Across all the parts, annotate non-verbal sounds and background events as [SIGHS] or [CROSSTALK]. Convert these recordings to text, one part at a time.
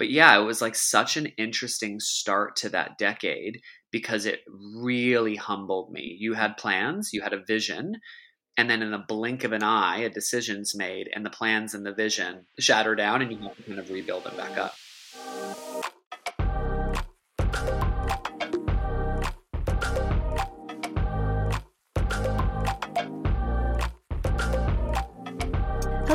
But yeah, it was like such an interesting start to that decade because it really humbled me. You had plans, you had a vision, and then in the blink of an eye, a decision's made, and the plans and the vision shatter down, and you have to kind of rebuild them back up.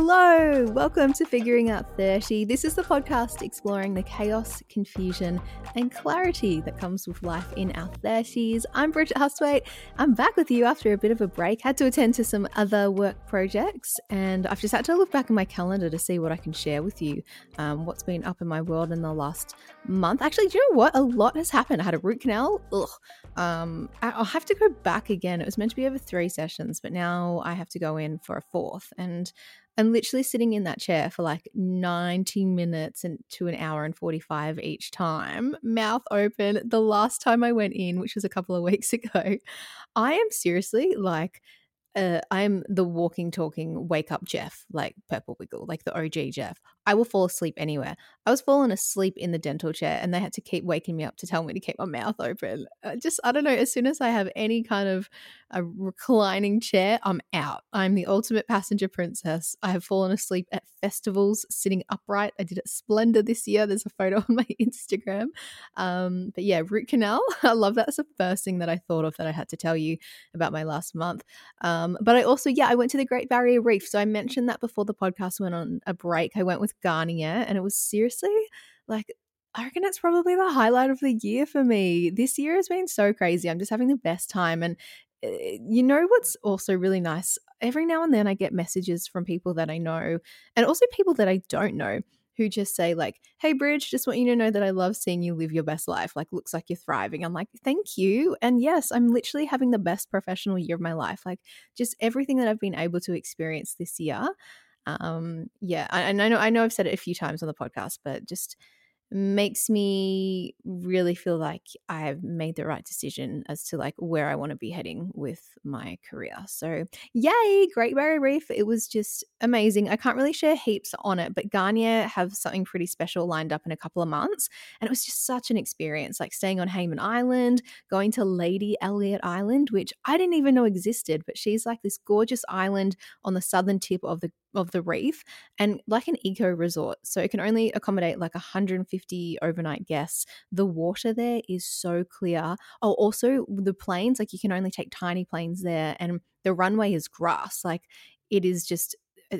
Hello, welcome to Figuring Out 30. This is the podcast exploring the chaos, confusion, and clarity that comes with life in our 30s. I'm Bridget Hustwaite. I'm back with you after a bit of a break. Had to attend to some other work projects, and I've just had to look back in my calendar to see what I can share with you. Um, what's been up in my world in the last month? Actually, do you know what? A lot has happened. I had a root canal. Ugh. Um, I'll have to go back again. It was meant to be over three sessions, but now I have to go in for a fourth. And I'm literally sitting in that chair for like 90 minutes and to an hour and 45 each time, mouth open. The last time I went in, which was a couple of [LAUGHS] weeks ago, I am seriously like uh, I'm the walking, talking, wake up Jeff, like Purple Wiggle, like the OG Jeff. I will fall asleep anywhere. I was falling asleep in the dental chair and they had to keep waking me up to tell me to keep my mouth open. Uh, just, I don't know, as soon as I have any kind of a reclining chair, I'm out. I'm the ultimate passenger princess. I have fallen asleep at festivals sitting upright. I did it Splendour this year. There's a photo [LAUGHS] on my Instagram. Um, but yeah, root canal. [LAUGHS] I love that. That's the first thing that I thought of that I had to tell you about my last month. Um, but I also, yeah, I went to the Great Barrier Reef. So I mentioned that before the podcast went on a break. I went with Garnier, and it was seriously like I reckon it's probably the highlight of the year for me. This year has been so crazy. I'm just having the best time. And eh, you know what's also really nice? Every now and then I get messages from people that I know and also people that I don't know who just say like, "Hey Bridge, just want you to know that I love seeing you live your best life. Like looks like you're thriving." I'm like, "Thank you." And yes, I'm literally having the best professional year of my life. Like just everything that I've been able to experience this year um yeah and I know i know i've said it a few times on the podcast but just makes me really feel like I've made the right decision as to like where I want to be heading with my career. So, yay, Great Barrier Reef. It was just amazing. I can't really share heaps on it, but Garnier have something pretty special lined up in a couple of months. And it was just such an experience like staying on Hayman Island, going to Lady Elliot Island, which I didn't even know existed, but she's like this gorgeous island on the southern tip of the of the reef and like an eco resort. So it can only accommodate like 150 overnight guests. The water there is so clear. Oh, also the planes, like you can only take tiny planes there and the runway is grass. Like it is just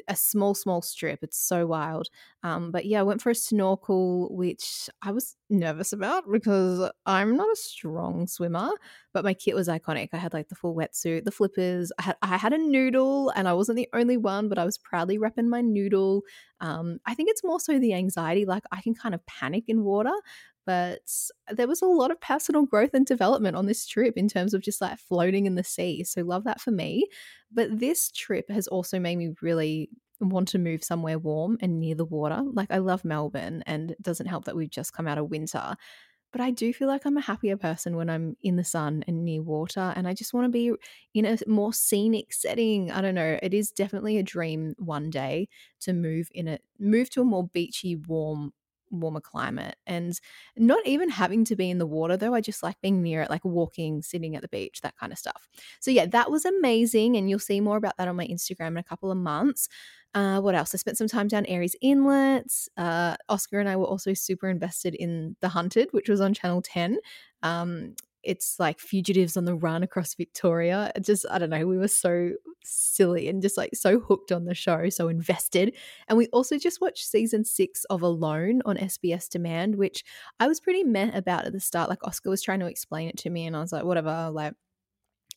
a small, small strip. It's so wild. Um, but yeah, I went for a snorkel, which I was nervous about because I'm not a strong swimmer, but my kit was iconic. I had like the full wetsuit, the flippers. I had, I had a noodle, and I wasn't the only one, but I was proudly repping my noodle. Um, I think it's more so the anxiety. Like I can kind of panic in water, but there was a lot of personal growth and development on this trip in terms of just like floating in the sea. So, love that for me. But this trip has also made me really want to move somewhere warm and near the water. Like, I love Melbourne, and it doesn't help that we've just come out of winter. But I do feel like I'm a happier person when I'm in the sun and near water. And I just want to be in a more scenic setting. I don't know. It is definitely a dream one day to move in a move to a more beachy, warm warmer climate and not even having to be in the water though i just like being near it like walking sitting at the beach that kind of stuff so yeah that was amazing and you'll see more about that on my instagram in a couple of months uh, what else? I spent some time down Aireys Inlet. Uh, Oscar and I were also super invested in The Hunted, which was on Channel 10. Um, it's like fugitives on the run across Victoria. just, I don't know, we were so silly and just like so hooked on the show, so invested. And we also just watched season six of Alone on SBS Demand, which I was pretty meh about at the start. Like Oscar was trying to explain it to me, and I was like, whatever, like,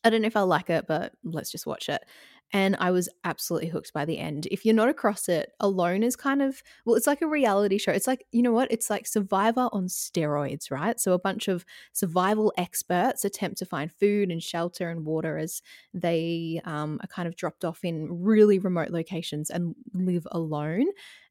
I don't know if I'll like it, but let's just watch it. And I was absolutely hooked by the end. If you're not across it, Alone is kind of, well, it's like a reality show. It's like, you know what? It's like Survivor on steroids, right? So a bunch of survival experts attempt to find food and shelter and water as they um, are kind of dropped off in really remote locations and live alone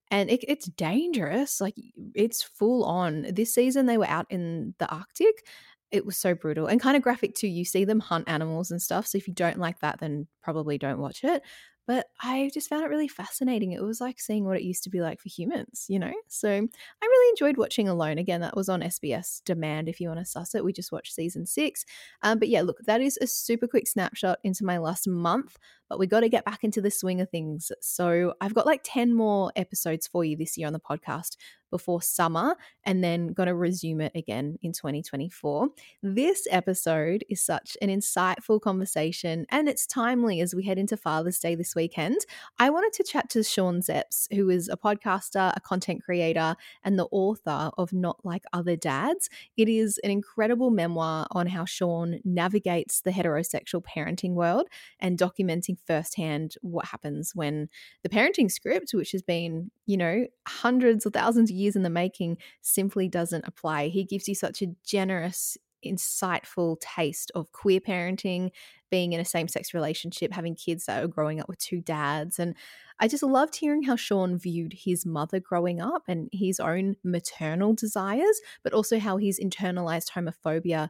and it, it's dangerous like it's full on this season they were out in the arctic it was so brutal and kind of graphic too. You see them hunt animals and stuff. So if you don't like that, then probably don't watch it. But I just found it really fascinating. It was like seeing what it used to be like for humans, you know? So I really enjoyed watching Alone. Again, that was on SBS Demand if you want to suss it. We just watched season six. Um, but yeah, look, that is a super quick snapshot into my last month but we got to get back into the swing of things. So I've got like 10 more episodes for you this year on the podcast before summer and then going to resume it again in 2024. This episode is such an insightful conversation and it's timely as we head into Father's Day this weekend. I wanted to chat to Sean Szeps, who is a podcaster, a content creator, and the author of Not Like Other Dads. It is an incredible memoir on how Sean navigates the heterosexual parenting world and documenting firsthand what happens when the parenting script, which has been, you know, hundreds or thousands of years in the making, simply doesn't apply. He gives you such a generous, insightful taste of queer parenting, being in a same sex relationship, having kids that are growing up with two dads. And I just loved hearing how Sean viewed his mother growing up and his own maternal desires, but also how he's internalized homophobia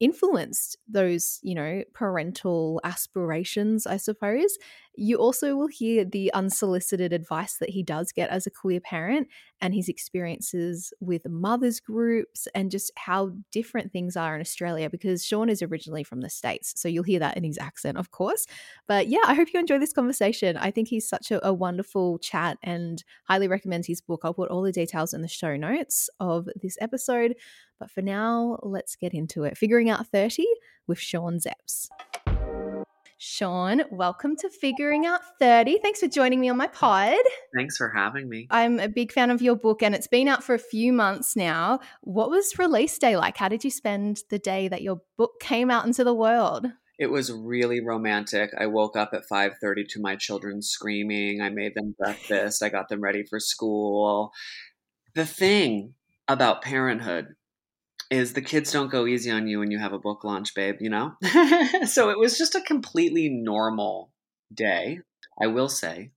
influenced those, you know, parental aspirations, I suppose. You also will hear the unsolicited advice that he does get as a queer parent and his experiences with mothers groups and just how different things are in Australia because Sean is originally from the States. So you'll hear that in his accent, of course. But yeah, I hope you enjoy this conversation. I think he's such a, a wonderful chat and highly recommend his book. I'll put all the details in the show notes of this episode. But for now, let's get into it. Figuring out 30 with Sean Szeps. Sean, welcome to Figuring Out 30. Thanks for joining me on my pod. Thanks for having me. I'm a big fan of your book and it's been out for a few months now. What was release day like? How did you spend the day that your book came out into the world? It was really romantic. I woke up at 5:30 to my children screaming. I made them breakfast. I got them ready for school. The thing about parenthood is the kids don't go easy on you when you have a book launch, babe, you know? [LAUGHS] so it was just a completely normal day. I will say,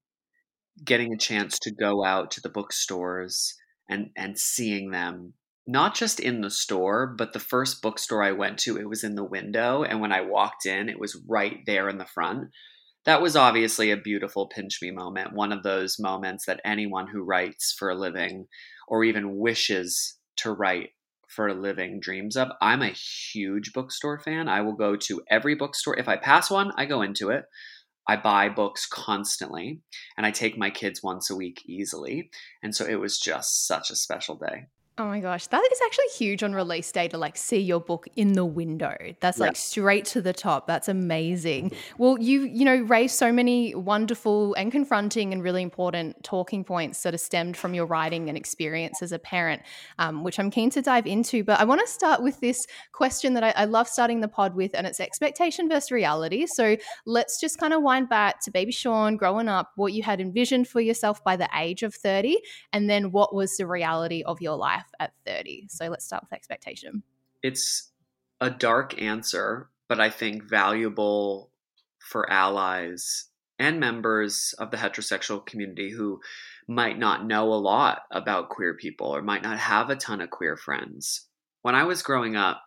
getting a chance to go out to the bookstores and and seeing them not just in the store, but the first bookstore I went to, it was in the window. And when I walked in, it was right there in the front. That was obviously a beautiful pinch me moment, one of those moments that anyone who writes for a living or even wishes to write for a living dreams of. I'm a huge bookstore fan. I will go to every bookstore. If I pass one, I go into it. I buy books constantly and I take my kids once a week easily. And so it was just such a special day. Oh my gosh, that is actually huge on release day to like see your book in the window. That's yeah. like straight to the top. That's amazing. Well, you you know raised so many wonderful and confronting and really important talking points that are stemmed from your writing and experience as a parent, um, which I'm keen to dive into. But I want to start with this question that I, I love starting the pod with, and it's expectation versus reality. So let's just kind of wind back to baby Sean growing up, what you had envisioned for yourself by the age of 30, and then what was the reality of your life at 30? So let's start with expectation. It's a dark answer, but I think valuable for allies and members of the heterosexual community who might not know a lot about queer people or might not have a ton of queer friends. When I was growing up,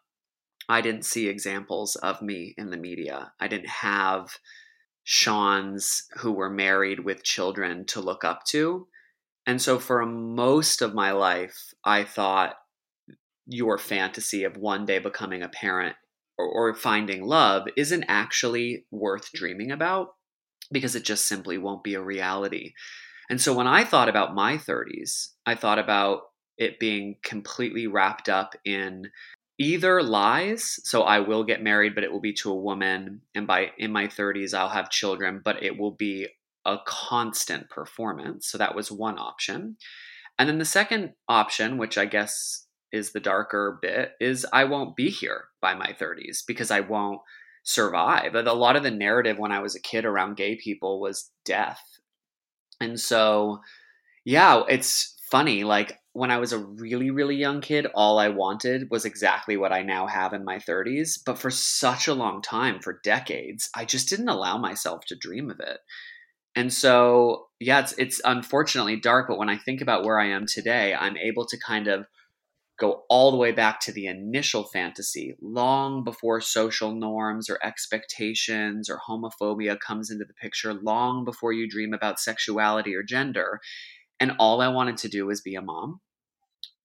I didn't see examples of me in the media. I didn't have Sean's who were married with children to look up to. And so for most of my life, I thought your fantasy of one day becoming a parent or, or, finding love isn't actually worth dreaming about because it just simply won't be a reality. And so when I thought about my 30s, I thought about it being completely wrapped up in either lies so i will get married but it will be to a woman and by in my 30s i'll have children but it will be a constant performance. So that was one option. And then the second option, which I guess is the darker bit, is I won't be here by my 30s because I won't survive. A lot of the narrative when I was a kid around gay people was death. And so, yeah, it's funny. Like when I was a really, really young kid, all I wanted was exactly what I now have in my 30s. But for such a long time, for decades, I just didn't allow myself to dream of it. And so, yeah, it's it's unfortunately dark, but when I think about where I am today, I'm able to kind of go all the way back to the initial fantasy, long before social norms or expectations or homophobia comes into the picture, long before you dream about sexuality or gender. And all I wanted to do was be a mom.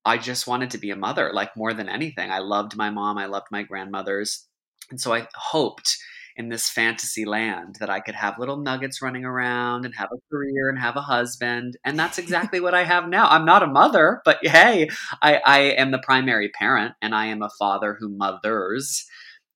I just wanted to be a mother, like more than anything. I loved my mom, I loved my grandmothers. And so I hoped in this fantasy land that I could have little nuggets running around and have a career and have a husband. And that's exactly what I have now. I'm not a mother, but hey, I, I am the primary parent and I am a father who mothers.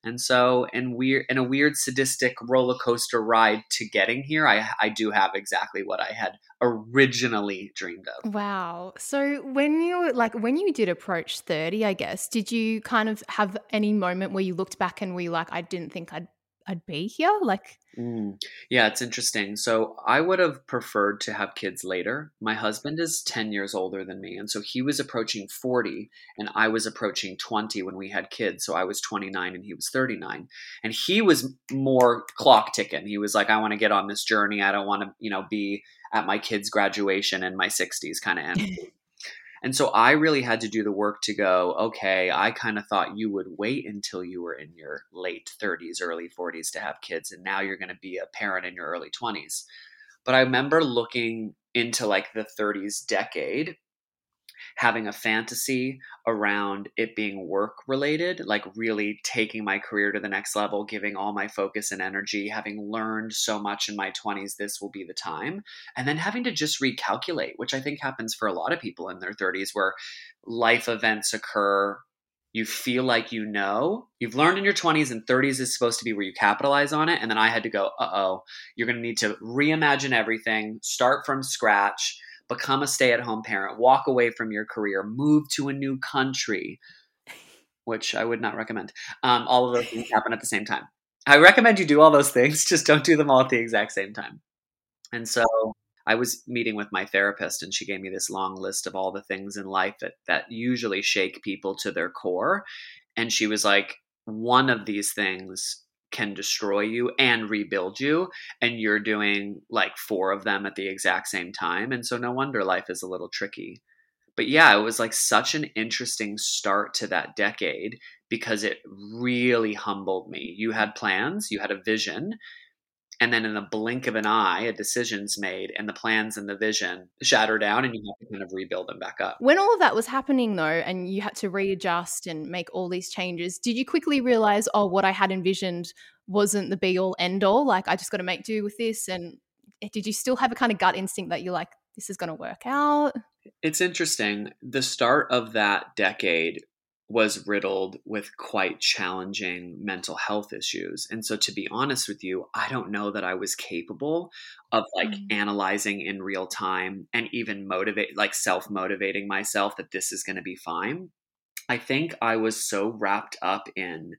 And so, in weird, in a weird sadistic roller coaster ride to getting here, I, I do have exactly what I had originally dreamed of. Wow. So when you like when you did approach thirty, I guess, did you kind of have any moment where you looked back and were you like, I didn't think I'd I'd be here? Like, mm. yeah, it's interesting. So I would have preferred to have kids later. My husband is 10 years older than me. And so he was approaching 40 and I was approaching 20 when we had kids. So I was 29 and he was 39. And he was more clock ticking. He was like, I want to get on this journey. I don't want to, you know, be at my kid's graduation in my 60s kind of energy. And so I really had to do the work to go, okay, I kind of thought you would wait until you were in your late 30s, early 40s to have kids. And now you're going to be a parent in your early 20s. But I remember looking into like the 30s decade having a fantasy around it being work related, like really taking my career to the next level, giving all my focus and energy, having learned so much in my 20s, this will be the time. And then having to just recalculate, which I think happens for a lot of people in their 30s, where life events occur. You feel like you know. You've learned in your 20s and 30s is supposed to be where you capitalize on it. And then I had to go, uh oh, you're going to need to reimagine everything, start from scratch become a stay at home parent, walk away from your career, move to a new country, which I would not recommend. Um, all of those things happen at the same time. I recommend you do all those things, [LAUGHS] just don't do them all at the exact same time. And so I was meeting with my therapist, and she gave me this long list of all the things in life that, that usually shake people to their core. And she was like, one of these things can destroy you and rebuild you and you're doing like four of them at the exact same time and so no wonder life is a little tricky. But yeah it was like such an interesting start to that decade because it really humbled me. You had plans you had a vision and then in the blink of an eye a decision's made and the plans and the vision shatter down and you have to kind of rebuild them back up. When all of that was happening though and you had to readjust and make all these changes did you quickly realize oh what i had envisioned wasn't the be all end all like i just got to make do with this and eh, did you still have a kind of gut instinct that you're like this is going to work out? It's interesting. The start of that decade was riddled with quite challenging mental health issues. And so, to be honest with you, I don't know that I was capable of like mm. analyzing in real time and even motivate, like self motivating myself that this is going to be fine. I think I was so wrapped up in,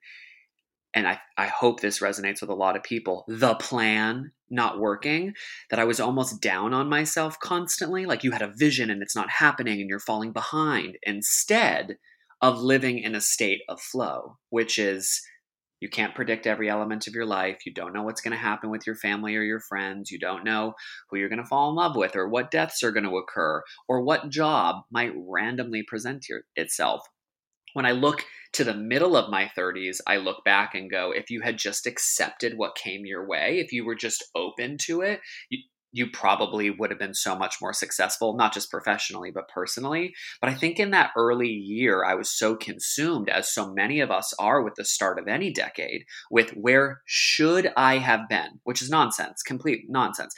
and I, I hope this resonates with a lot of people, the plan not working, that I was almost down on myself constantly. Like you had a vision and it's not happening and you're falling behind. Instead, of living in a state of flow, which is you can't predict every element of your life. You don't know what's going to happen with your family or your friends. You don't know who you're going to fall in love with or what deaths are going to occur or what job might randomly present your, itself. When I look to the middle of my 30s, I look back and go, if you had just accepted what came your way, if you were just open to it, you, you probably would have been so much more successful, not just professionally, but personally. But I think in that early year, I was so consumed, as so many of us are with the start of any decade, with where should I have been, which is nonsense, complete nonsense.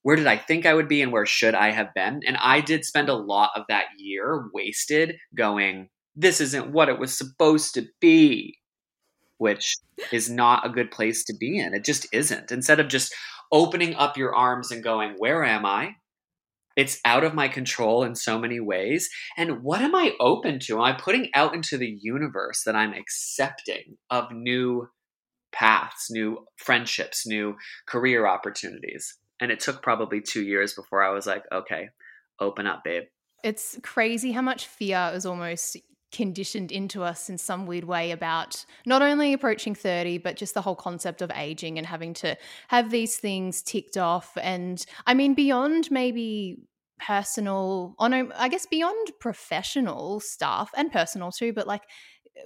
Where did I think I would be and where should I have been? And I did spend a lot of that year wasted going, this isn't what it was supposed to be which is not a good place to be in. It just isn't. Instead of just opening up your arms and going, Where am I? It's out of my control in so many ways. And what am I open to? Am I putting out into the universe that I'm accepting of new paths, new friendships, new career opportunities. And it took probably two years before I was like, okay, open up, babe. It's crazy how much fear is almost conditioned into us in some weird way about not only approaching 30 but just the whole concept of aging and having to have these things ticked off. And i mean beyond maybe personal on i guess beyond professional stuff and personal too but like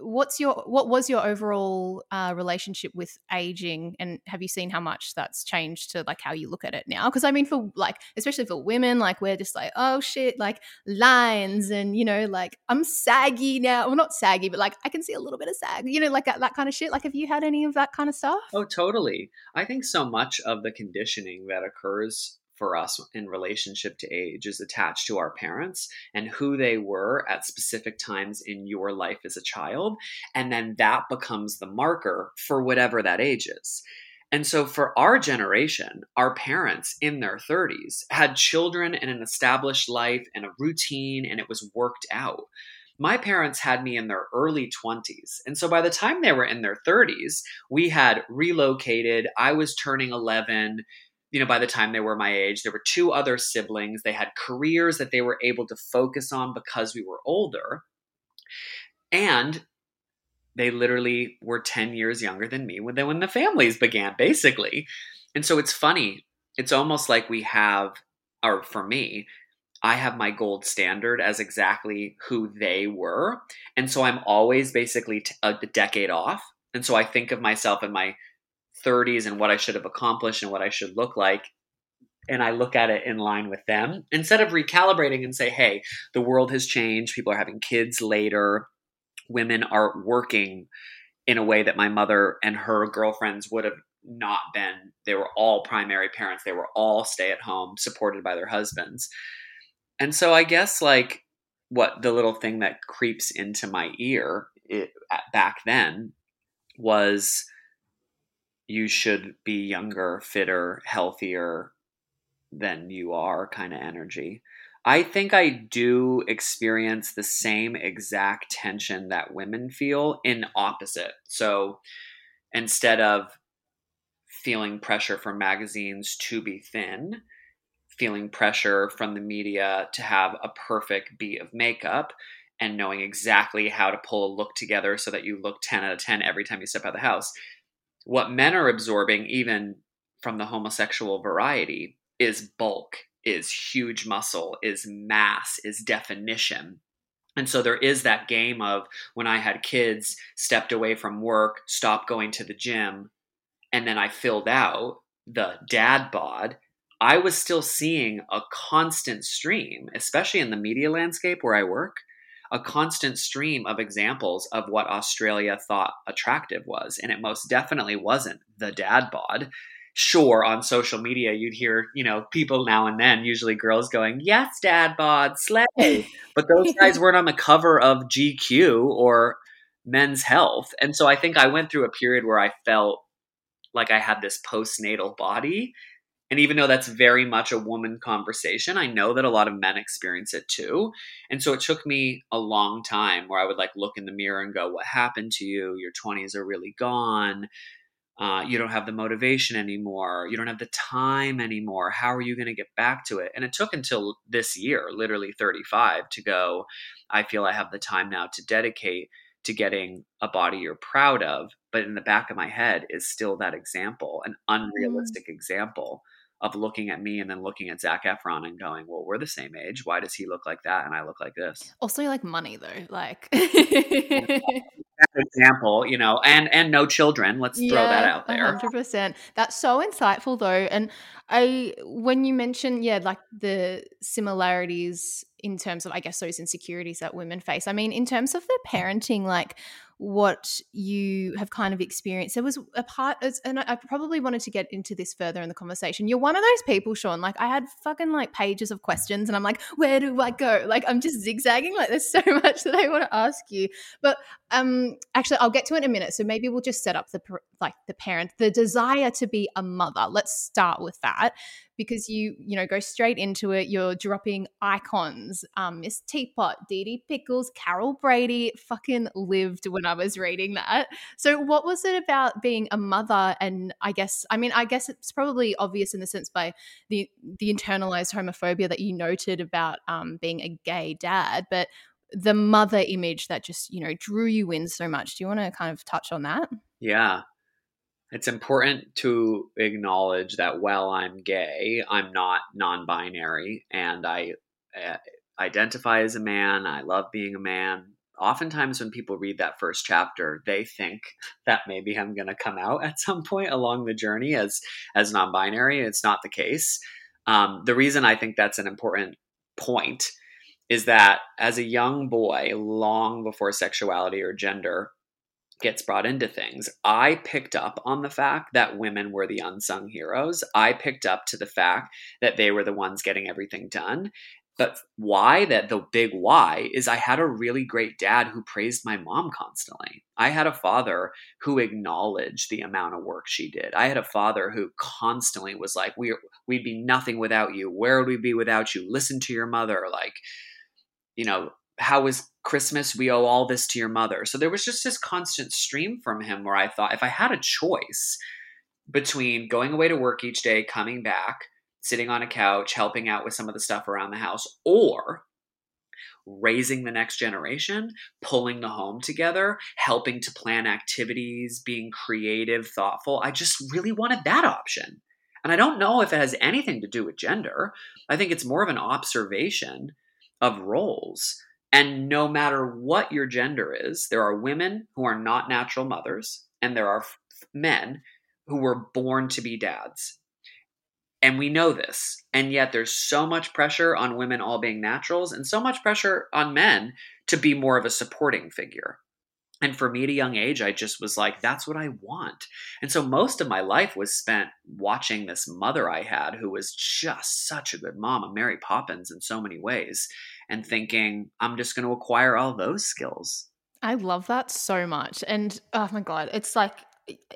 what's your what was your overall uh, relationship with aging and have you seen how much that's changed to like how you look at it now? Because i mean for like especially for women like we're just like oh shit like lines and you know like i'm saggy now. Well not saggy but like i can see a little bit of sag you know like that, that kind of shit. Like have you had any of that kind of stuff? Oh totally. I think so much of the conditioning that occurs for us in relationship to age is attached to our parents and who they were at specific times in your life as a child. And then that becomes the marker for whatever that age is. And so for our generation, our parents in their 30s had children and an established life and a routine, and it was worked out. My parents had me in their early 20s. And so by the time they were in their 30s, we had relocated. I was turning 11 you know, by the time they were my age, there were two other siblings. They had careers that they were able to focus on because we were older. And they literally were 10 years younger than me when, they, when the families began, basically. And so it's funny. It's almost like we have, or for me, I have my gold standard as exactly who they were. And so I'm always basically a decade off. And so I think of myself and my 30s and what I should have accomplished and what I should look like. And I look at it in line with them instead of recalibrating and say, hey, the world has changed. People are having kids later. Women are working in a way that my mother and her girlfriends would have not been. They were all primary parents, they were all stay at home, supported by their husbands. And so I guess, like, what the little thing that creeps into my ear it, back then was you should be younger, fitter, healthier than you are kind of energy. I think I do experience the same exact tension that women feel in opposite. So instead of feeling pressure from magazines to be thin, feeling pressure from the media to have a perfect beat of makeup and knowing exactly how to pull a look together so that you look 10 out of 10 every time you step out of the house what men are absorbing, even from the homosexual variety, is bulk, is huge muscle, is mass, is definition. And so there is that game of when I had kids, stepped away from work, stopped going to the gym, and then I filled out the dad bod. I was still seeing a constant stream, especially in the media landscape where I work, a constant stream of examples of what Australia thought attractive was. And it most definitely wasn't the dad bod. Sure, on social media, you'd hear, you know, people now and then, usually girls going, Yes, dad bod, slay. [LAUGHS] but those guys weren't on the cover of GQ or men's health. And so I think I went through a period where I felt like I had this postnatal body and even though that's very much a woman conversation, I know that a lot of men experience it too. And so it took me a long time where I would like look in the mirror and go, What happened to you? Your 20s are really gone. Uh, you don't have the motivation anymore. You don't have the time anymore. How are you going to get back to it? And it took until this year, literally 35, to go, I feel I have the time now to dedicate to getting a body you're proud of. But in the back of my head is still that example, an mm. unrealistic mm. example of looking at me and then looking at Zac Efron and going, well, we're the same age. Why does he look like that and I look like this? Also, like money though, like [LAUGHS] example, you know, and and no children. Let's yeah, throw that out there. Hundred percent. That's so insightful though, and I when you mention yeah, like the similarities in terms of I guess those insecurities that women face. I mean, in terms of the mm. parenting, like what you have kind of experienced. There was a part, and I probably wanted to get into this further in the conversation. You're one of those people, Sean. Like, I had fucking like pages of questions, and I'm like, where do I go? Like, I'm just zigzagging. Like, there's [LAUGHS] so much that I want to ask you. But um, actually, I'll get to it in a minute. So maybe we'll just set up the like the parent, the desire to be a mother. Let's start with that because you you know go straight into it. You're dropping icons, um, Miss Teapot, Didi Pickles, Carol Brady, fucking lived when I was reading that. So, what was it about being a mother? And I guess, I mean, I guess it's probably obvious in the sense by the the internalized homophobia that you noted about um, being a gay dad, but the mother image that just you know drew you in so much. Do you want to kind of touch on that? Yeah. It's important to acknowledge that while I'm gay, I'm not non binary and I uh, identify as a man. I love being a man. Oftentimes, when people read that first chapter, they think [LAUGHS] that maybe I'm going to come out at some point along the journey as as non-binary. It's not the case. Um, the reason I think that's an important point is that as a young boy, long before sexuality or gender gets brought into things, I picked up on the fact that women were the unsung heroes. I picked up to the fact that they were the ones getting everything done. But why that the big why is I had a really great dad who praised my mom constantly. I had a father who acknowledged the amount of work she did. I had a father who constantly was like, we we'd be nothing without you. Where would we be without you? Listen to your mother. Like, you know, how was Christmas? We owe all this to your mother. So there was just this constant stream from him where I thought if I had a choice between going away to work each day, coming back, sitting on a couch, helping out with some of the stuff around the house, or raising the next generation, pulling the home together, helping to plan activities, being creative, thoughtful, I just really wanted that option. And I don't know if it has anything to do with gender. I think it's more of an observation of roles. And no matter what your gender is, there are women who are not natural mothers, and there are men who were born to be dads. And we know this. And yet there's so much pressure on women all being naturals and so much pressure on men to be more of a supporting figure. And for me at a young age, I just was like, that's what I want. And so most of my life was spent watching this mother I had who was just such a good mom, a Mary Poppins in so many ways, and thinking, I'm just going to acquire all those skills. I love that so much. And oh my God, it's like,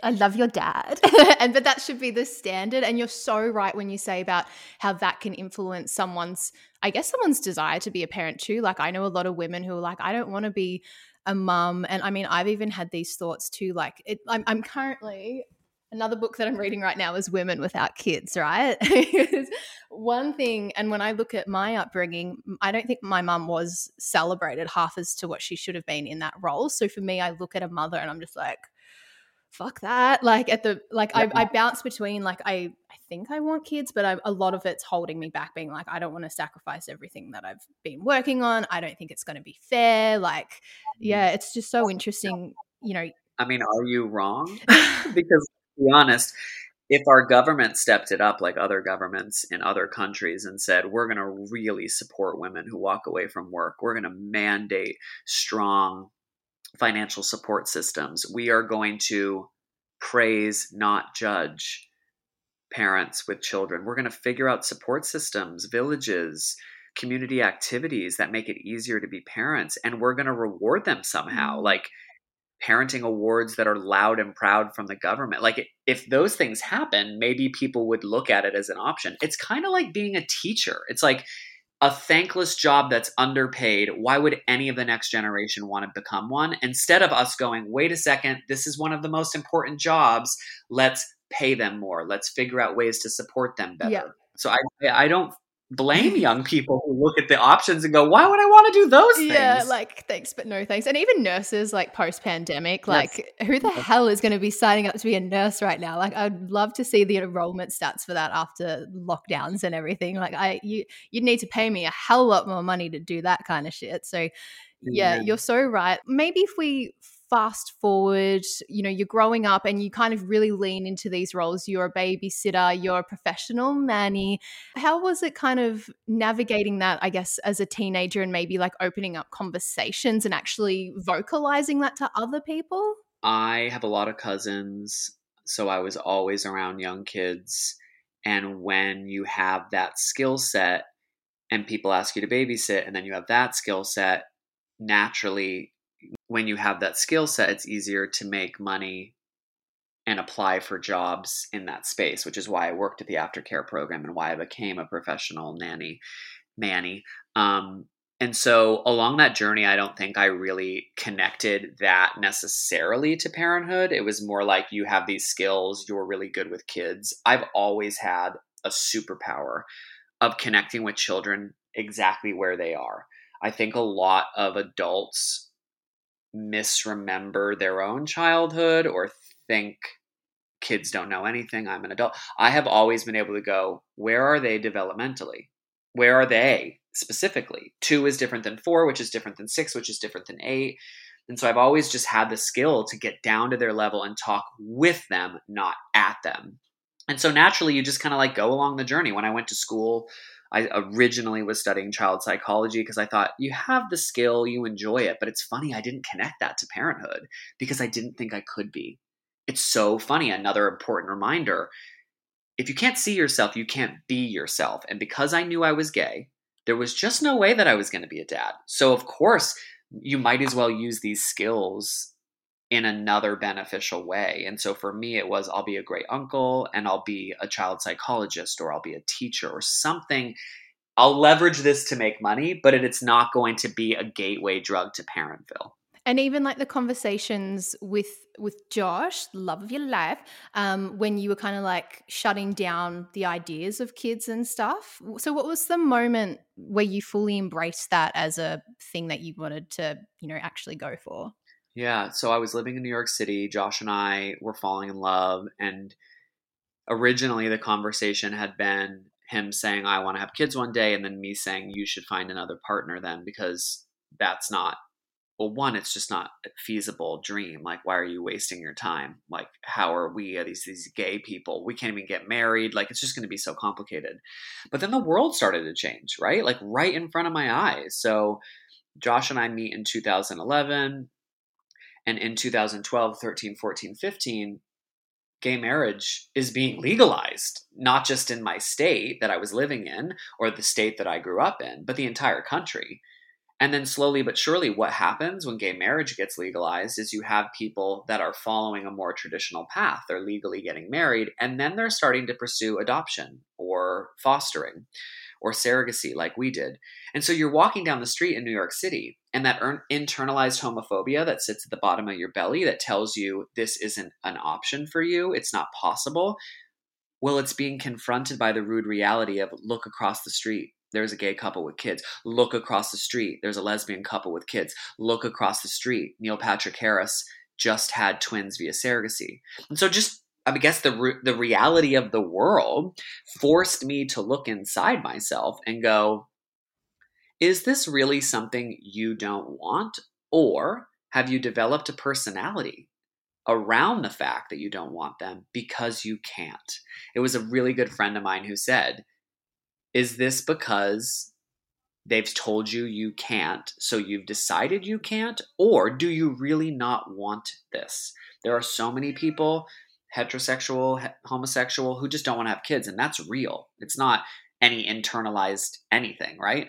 I love your dad. [LAUGHS] and but that should be the standard. And you're so right when you say about how that can influence someone's, I guess someone's desire to be a parent too. Like I know a lot of women who are like, I don't want to be a mum. And I mean, I've even had these thoughts too. Like, it, I'm, I'm currently another book that I'm reading right now is Women Without Kids, right? [LAUGHS] One thing, and when I look at my upbringing, I don't think my mum was celebrated half as to what she should have been in that role. So for me, I look at a mother and I'm just like, fuck that. Like at the like I, I bounce between like I I think I want kids, but I, a lot of it's holding me back, being like I don't want to sacrifice everything that I've been working on. I don't think it's going to be fair. Like mm-hmm. yeah, it's just so interesting. You know. I mean, are you wrong? [LAUGHS] [LAUGHS] because to be honest, if our government stepped it up like other governments in other countries and said, we're going to really support women who walk away from work, we're going to mandate strong financial support systems. We are going to praise, not judge parents with children. We're going to figure out support systems, villages, community activities that make it easier to be parents, and we're going to reward them somehow. Mm-hmm. Like, parenting awards that are loud and proud from the government. Like if those things happen, maybe people would look at it as an option. It's kind of like being a teacher. It's like a thankless job that's underpaid. Why would any of the next generation want to become one? Instead of us going, wait a second, this is one of the most important jobs. Let's pay them more. Let's figure out ways to support them better. Yeah. So I I don't blame young people who look at the options and go, why would I want to do those things? Yeah, like thanks, but no thanks. And even nurses, like post pandemic, like who the hell is going to be signing up to be a nurse right now? Like, I'd love to see the enrollment stats for that after lockdowns and everything. Like, I you you'd need to pay me a hell lot more money to do that kind of shit. So, yeah, yeah. you're so right. Maybe if we fast forward, you know, you're growing up and you kind of really lean into these roles. You're a babysitter, you're a professional nanny. How was it kind of navigating that, I guess, as a teenager and maybe like opening up conversations and actually vocalizing that to other people? I have a lot of cousins, so I was always around young kids. And when you have that skill set and people ask you to babysit, and then you have that skill set, naturally when you have that skill set, it's easier to make money and apply for jobs in that space, which is why I worked at the aftercare program and why I became a professional nanny, Manny. Um, And so along that journey, I don't think I really connected that necessarily to parenthood. It was more like you have these skills, you're really good with kids. I've always had a superpower of connecting with children exactly where they are. I think a lot of adults misremember their own childhood or think kids don't know anything. I'm an adult. I have always been able to go, where are they developmentally? Where are they specifically? Two is different than four, which is different than six, which is different than eight. And so I've always just had the skill to get down to their level and talk with them, not at them. And so naturally, you just kind of like go along the journey. When I went to school, I originally was studying child psychology because I thought you have the skill, you enjoy it. But it's funny, I didn't connect that to parenthood because I didn't think I could be. It's so funny. Another important reminder if you can't see yourself, you can't be yourself. And because I knew I was gay, there was just no way that I was going to be a dad. So, of course, you might as well use these skills in another beneficial way. And so for me, it was I'll be a great uncle and I'll be a child psychologist or I'll be a teacher or something. I'll leverage this to make money, but it's not going to be a gateway drug to Parentville and even like the conversations with with josh love of your life um, when you were kind of like shutting down the ideas of kids and stuff so what was the moment where you fully embraced that as a thing that you wanted to you know actually go for yeah so i was living in new york city josh and i were falling in love and originally the conversation had been him saying i want to have kids one day and then me saying you should find another partner then because that's not well one it's just not a feasible dream like why are you wasting your time? Like how are we are these these gay people? We can't even get married like it's just going to be so complicated. But then the world started to change right? Like right in front of my eyes. So josh and i meet in 2011 and in 2012 13 14 15 gay marriage is being legalized, not just in my state that I was living in or the state that I grew up in, but the entire country. And then slowly but surely, what happens when gay marriage gets legalized is you have people that are following a more traditional path. They're legally getting married, and then they're starting to pursue adoption or fostering or surrogacy like we did. And so you're walking down the street in New York City, and that internalized homophobia that sits at the bottom of your belly that tells you this isn't an option for you, it's not possible. Well, it's being confronted by the rude reality of look across the street there's a gay couple with kids. Look across the street. There's a lesbian couple with kids. Look across the street. Neil Patrick Harris just had twins via surrogacy. And so just I guess the re- the reality of the world forced me to look inside myself and go, is this really something you don't want or have you developed a personality around the fact that you don't want them because you can't? It was a really good friend of mine who said, is this because they've told you you can't, so you've decided you can't? Or do you really not want this? There are so many people, heterosexual, homosexual, who just don't want to have kids, and that's real. It's not any internalized anything, right?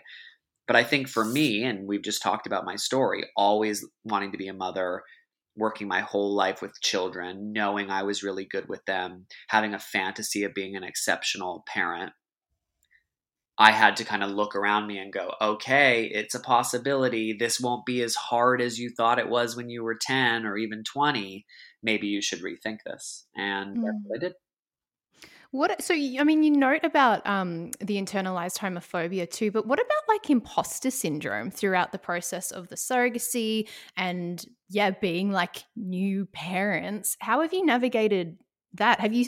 But I think for me, and we've just talked about my story, always wanting to be a mother, working my whole life with children, knowing I was really good with them, having a fantasy of being an exceptional parent I had to kind of look around me and go, okay, it's a possibility. This won't be as hard as you thought it was when you were 10 or even 20. Maybe you should rethink this. And mm. I did. What so I mean you note about um, the internalized homophobia too, but what about like imposter syndrome throughout the process of the surrogacy and yeah, being like new parents? How have you navigated that? Have you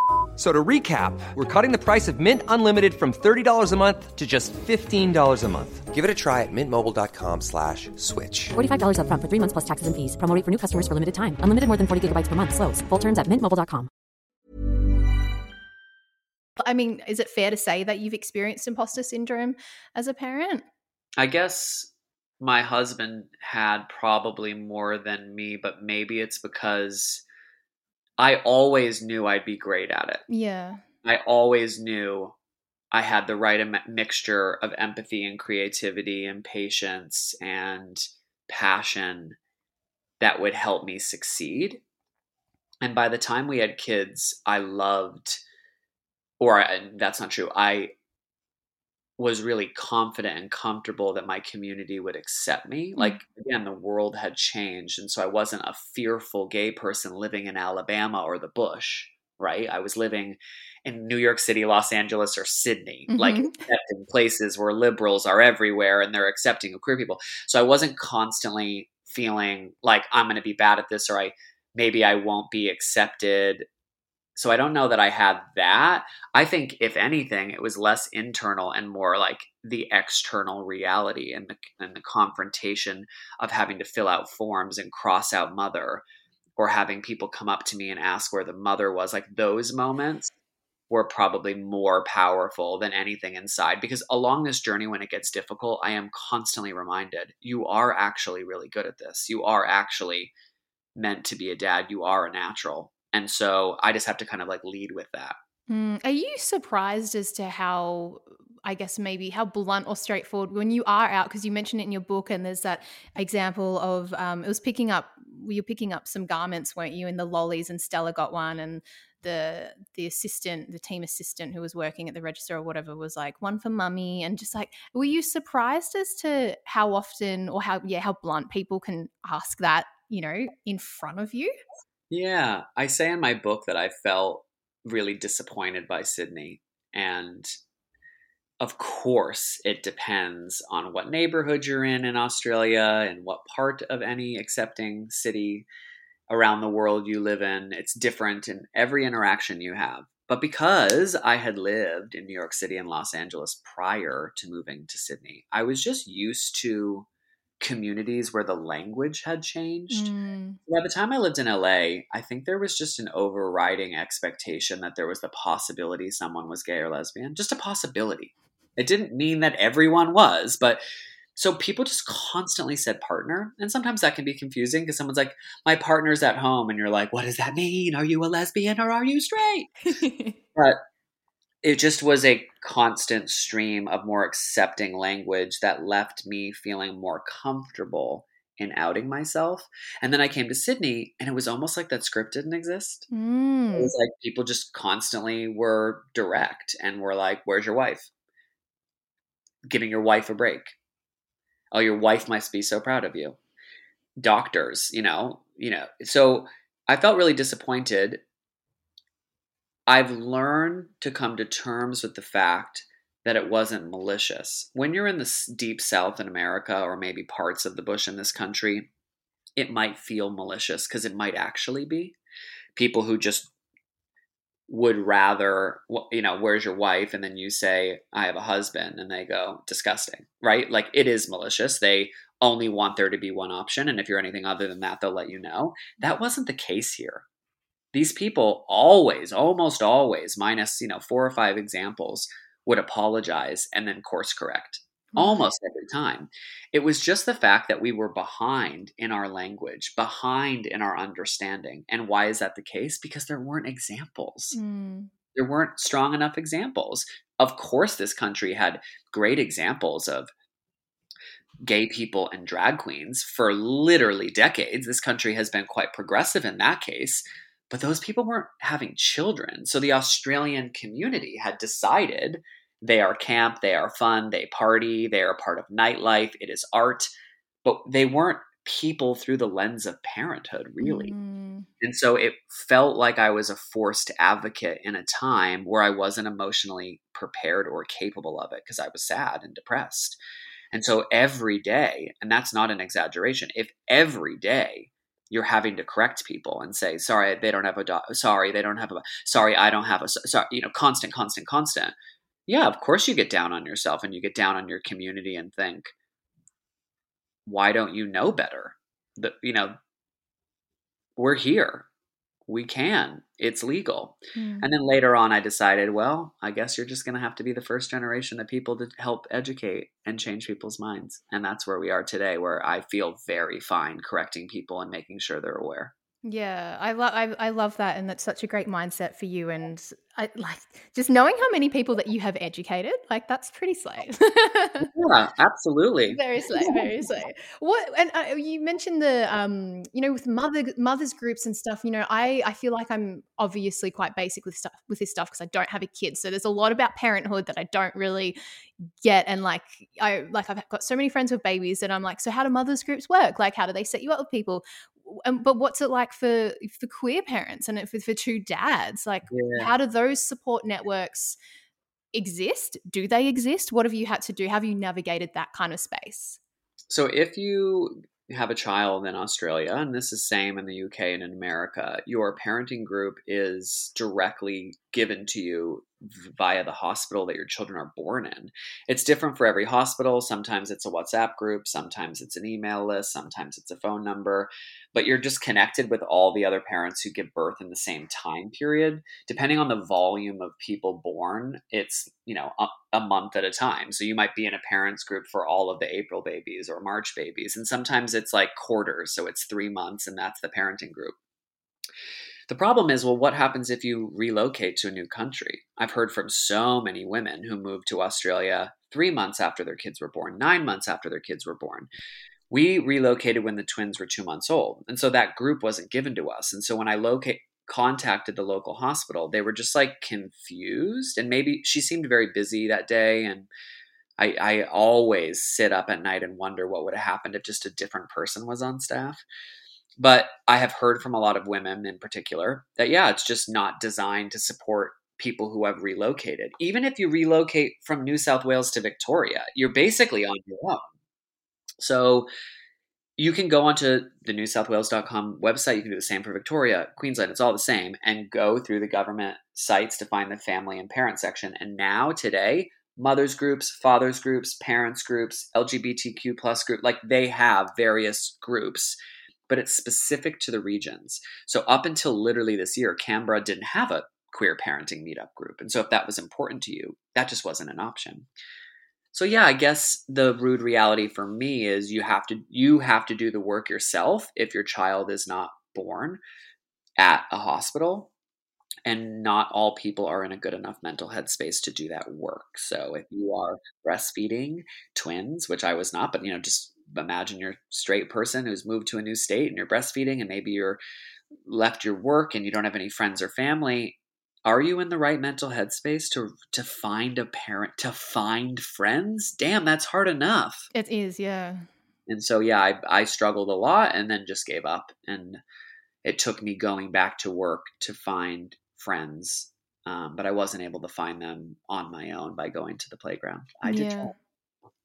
So to recap, we're cutting the price of Mint Unlimited from $30 a month to just $15 a month. Give it a try at mintmobile.com slash switch. $45 up front for three months plus taxes and fees. Promo for new customers for limited time. Unlimited more than 40 gigabytes per month. Slows. Full terms at mintmobile.com. I mean, is it fair to say that you've experienced imposter syndrome as a parent? I guess my husband had probably more than me, but maybe it's because I always knew I'd be great at it. Yeah. I always knew I had the right em- mixture of empathy and creativity and patience and passion that would help me succeed. And by the time we had kids, I loved, or I, that's not true. I was really confident and comfortable that my community would accept me. Mm. Like, again, the world had changed. And so I wasn't a fearful gay person living in Alabama or the bush, right? I was living in New York City, Los Angeles, or Sydney, mm-hmm. like in places where liberals are everywhere and they're accepting of queer people. So I wasn't constantly feeling like I'm going to be bad at this or I maybe I won't be accepted. So I don't know that I had that. I think if anything, it was less internal and more like the external reality and the and the confrontation of having to fill out forms and cross out mother or having people come up to me and ask where the mother was. Like those moments were probably more powerful than anything inside because along this journey when it gets difficult i am constantly reminded you are actually really good at this. You are actually meant to be a dad. You are a natural and so i just have to kind of like lead with that mm, are you surprised as to how I guess maybe how blunt or straightforward when you are out because you mentioned it in your book and there's that example of um, it was picking up you're picking up some garments weren't you in the lollies and Stella got one and the the assistant, the team assistant who was working at the register or whatever was like one for mummy and just like were you surprised as to how often or how yeah how blunt people can ask that you know in front of you? Yeah, I say in my book that I felt really disappointed by Sydney and of course, it depends on what neighborhood you're in in Australia and what part of any accepting city around the world you live in. It's different in every interaction you have. But because I had lived in New York City and Los Angeles prior to moving to Sydney, I was just used to communities where the language had changed. Mm. By the time I lived in LA, I think there was just an overriding expectation that there was the possibility someone was gay or lesbian, just a possibility. It didn't mean that everyone was, but so people just constantly said partner. And sometimes that can be confusing because someone's like, my partner's at home. And you're like, what does that mean? Are you a lesbian or are you straight? [LAUGHS] but it just was a constant stream of more accepting language that left me feeling more comfortable in outing myself. And then I came to Sydney and it was almost like that script didn't exist. Mm. It was like people just constantly were direct and were like, Where's your wife? Giving your wife a break oh your wife must be so proud of you doctors you know you know so i felt really disappointed i've learned to come to terms with the fact that it wasn't malicious. When you're in the deep south in america or maybe parts of the bush in this country it might feel malicious because it might actually be. People who just would rather you know where's your wife? and then you say i have a husband and they go disgusting right? Like it is malicious. They only want there to be one option and if you're anything other than that they'll let you know. That wasn't the case here these people always almost always minus you know four or five examples would apologize and then course correct almost every time. It was just the fact that we were behind in our language, behind in our understanding. And why is that the case? Because there weren't examples. Mm. There weren't strong enough examples. Of course, this country had great examples of gay people and drag queens for literally decades. This country has been quite progressive in that case. But those people weren't having children. So the Australian community had decided they are camp, they are fun, they party, they are part of nightlife, it is art, but they weren't people through the lens of parenthood, really. Mm. And so it felt like I was a forced advocate in a time where I wasn't emotionally prepared or capable of it because I was sad and depressed. And so every day, and that's not an exaggeration, if every day you're having to correct people and say, sorry, they don't have a dog, sorry, they don't have a, sorry, I don't have a, sorry, you know, constant, constant, constant yeah, of course you get down on yourself and you get down on your community and think, why don't you know better? That you know, we're here. We can. It's legal. Mm. And then later on I decided, well, I guess you're just going to have to be the first generation of people to help educate and change people's minds. And that's where we are today where I feel very fine correcting people and making sure they're aware. Yeah, I love I, I love that, and that's such a great mindset for you. And I like just knowing how many people that you have educated. Like that's pretty slay. [LAUGHS] yeah, absolutely. Very slay, very slay. What and uh, you mentioned the um, you know, with mother mothers groups and stuff. You know, I I feel like I'm obviously quite basic with stuff with this stuff because I don't have a kid. So there's a lot about parenthood that I don't really get. And like I like I've got so many friends with babies and I'm like, so how do mothers groups work? Like, how do they set you up with people? But what's it like for for queer parents and for, for two dads? Like yeah. how do those support networks exist? Do they exist? What have you had to do? Have you navigated that kind of space? So if you have a child in Australia, and this is same in the UK and in America, your parenting group is directly given to you via the hospital that your children are born in. It's different for every hospital. Sometimes it's a WhatsApp group, sometimes it's an email list, sometimes it's a phone number but you're just connected with all the other parents who give birth in the same time period. Depending on the volume of people born, it's, you know, a, a, month at a time. So you might be in a parents group for all of the April babies or March babies. And sometimes it's like quarters. So it's three months and that's the parenting group. The problem is, well, what happens if you relocate to a new country? I've heard from so many women who moved to Australia three months after their kids were born, nine months after their kids were born we relocated when the twins were two months old. And so that group wasn't given to us. And so when I locate contacted the local hospital, they were just like confused. And maybe she seemed very busy that day. And I, I always sit up at night and wonder what would have happened if just a different person was on staff. But I have heard from a lot of women in particular that, yeah, it's just not designed to support people who have relocated. Even if you relocate from New South Wales to Victoria, you're basically on your own. So you can go onto the newsouthwales.com website. You can do the same for Victoria, Queensland. It's all the same. And go through the government sites to find the family and parent section. And now, today, mothers groups, fathers groups, parents groups, LGBTQ plus group, like they have various groups, but it's specific to the regions. So up until literally this year, Canberra didn't have a queer parenting meetup group. And so if that was important to you, that just wasn't an option. So yeah, I guess the rude reality for me is you have to you have to do the work yourself if your child is not born at a hospital and not all people are in a good enough mental headspace to do that work. So if you are breastfeeding twins, which I was not, but you know, just imagine you're a straight person who's moved to a new state and you're breastfeeding and maybe you're left your work and you don't have any friends or family are you in the right mental headspace to to find a parent to find friends? Damn that's hard enough. It is yeah. And so yeah I, I struggled a lot and then just gave up. And it took me going back to work to find friends um, but i wasn't able to find them on my own by going to the playground. I did yeah.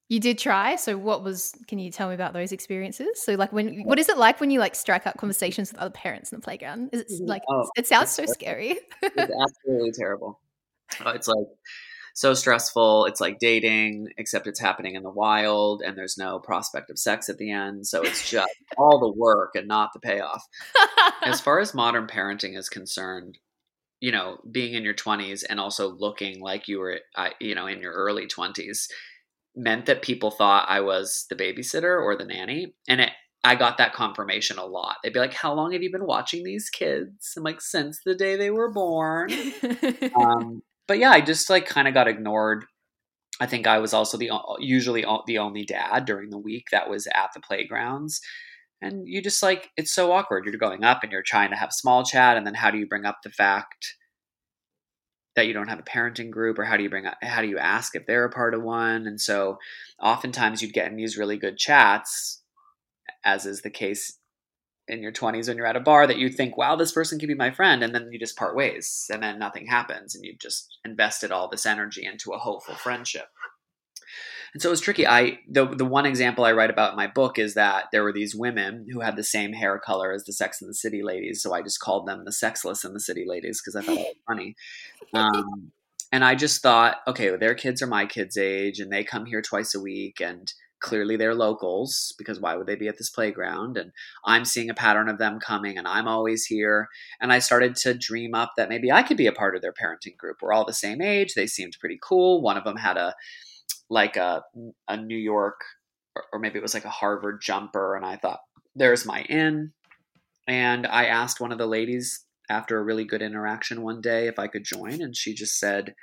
You did try. So what was can you tell me about those experiences? So like when what is it like when you like strike up conversations with other parents in the playground? Is it mm-hmm. like oh, it sounds so scary. it's absolutely terrible. Uh, it's like so stressful. It's like dating, except it's happening in the wild and there's no prospect of sex at the end. So it's [LAUGHS] just all the work and not the payoff. as far as modern parenting is concerned, you know, being in your 20s and also looking like you were, you know, in your early 20s meant that people thought I was the babysitter or the nanny. And it, I got that confirmation a lot. They'd be like, How long have you been watching these kids? I'm like, Since the day they were born. [LAUGHS] um, but yeah, I just like kind of got ignored. I think I was also the usually the only dad during the week that was at the playgrounds. And you just like, it's so awkward. You're going up and you're trying to have small chat. And then how do you bring up the fact that you don't have a parenting group or how do you bring how do you ask if they're a part of one? And so oftentimes you'd get in these really good chats as is the case in your 20s when you're at a bar that you think wow this person could be my friend and then you just part ways and then nothing happens and you've just invested all this energy into a hopeful friendship and so it was tricky. I the the one example I write about in my book is that there were these women who had the same hair color as the Sex and the City ladies, so I just called them the Sexless and the City ladies because I thought it was funny. [LAUGHS] Um, and I just thought, okay, well, their kids are my kids' age, and they come here twice a week, and clearly they're locals because why would they be at this playground? And I'm seeing a pattern of them coming, and I'm always here. And I started to dream up that maybe I could be a part of their parenting group. We're all the same age. They seemed pretty cool. One of them had a like a a New York or, maybe it was like a Harvard jumper, and I thought, there's my in. And I asked one of the ladies after a really good interaction one day if I could join, and she just said,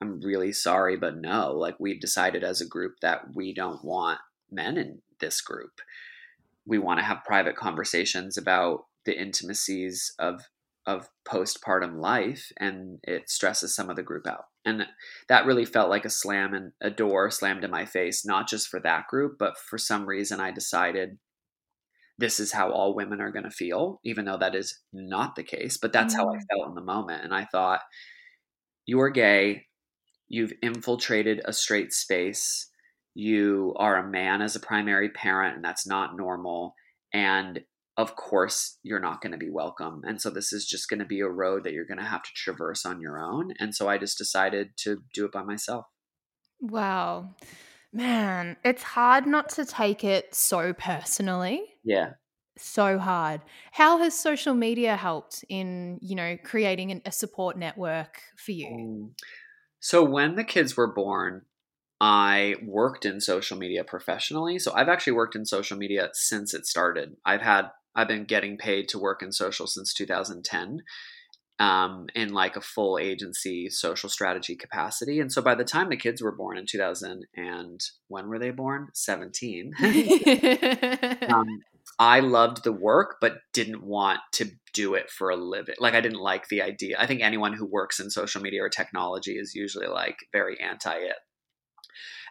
I'm really sorry, but no. Like, we've decided as a group that we don't want men in this group. We want to have private conversations about the intimacies of of postpartum life and it stresses some of the group out and that really felt like a slam and a door slammed in my face not just for that group but for some reason i decided this is how all women are going to feel even though that is not the case but that's mm-hmm. how i mm. felt in the moment and i thought you're gay you've infiltrated a straight space you are a man as a primary parent and that's not normal and of course you're not going to be welcome. And so this is just going to be a road that you're going to have to traverse on your own. And so i just decided to do it by myself. Wow. Man it's hard not to take it so personally. Yeah. So hard. How has social media helped in you know creating a support network for you? So when the kids were born I worked in social media professionally. So I've actually worked in social media since it started. I've had I've been getting paid to work in social since 2010 um, in like a full agency social strategy capacity. And so by the time the kids were born in 2000 and when were they born? 17. [LAUGHS] [LAUGHS] um, I loved the work, but didn't want to do it for a living. Like I didn't like the idea. I think anyone who works in social media or technology is usually like very anti it.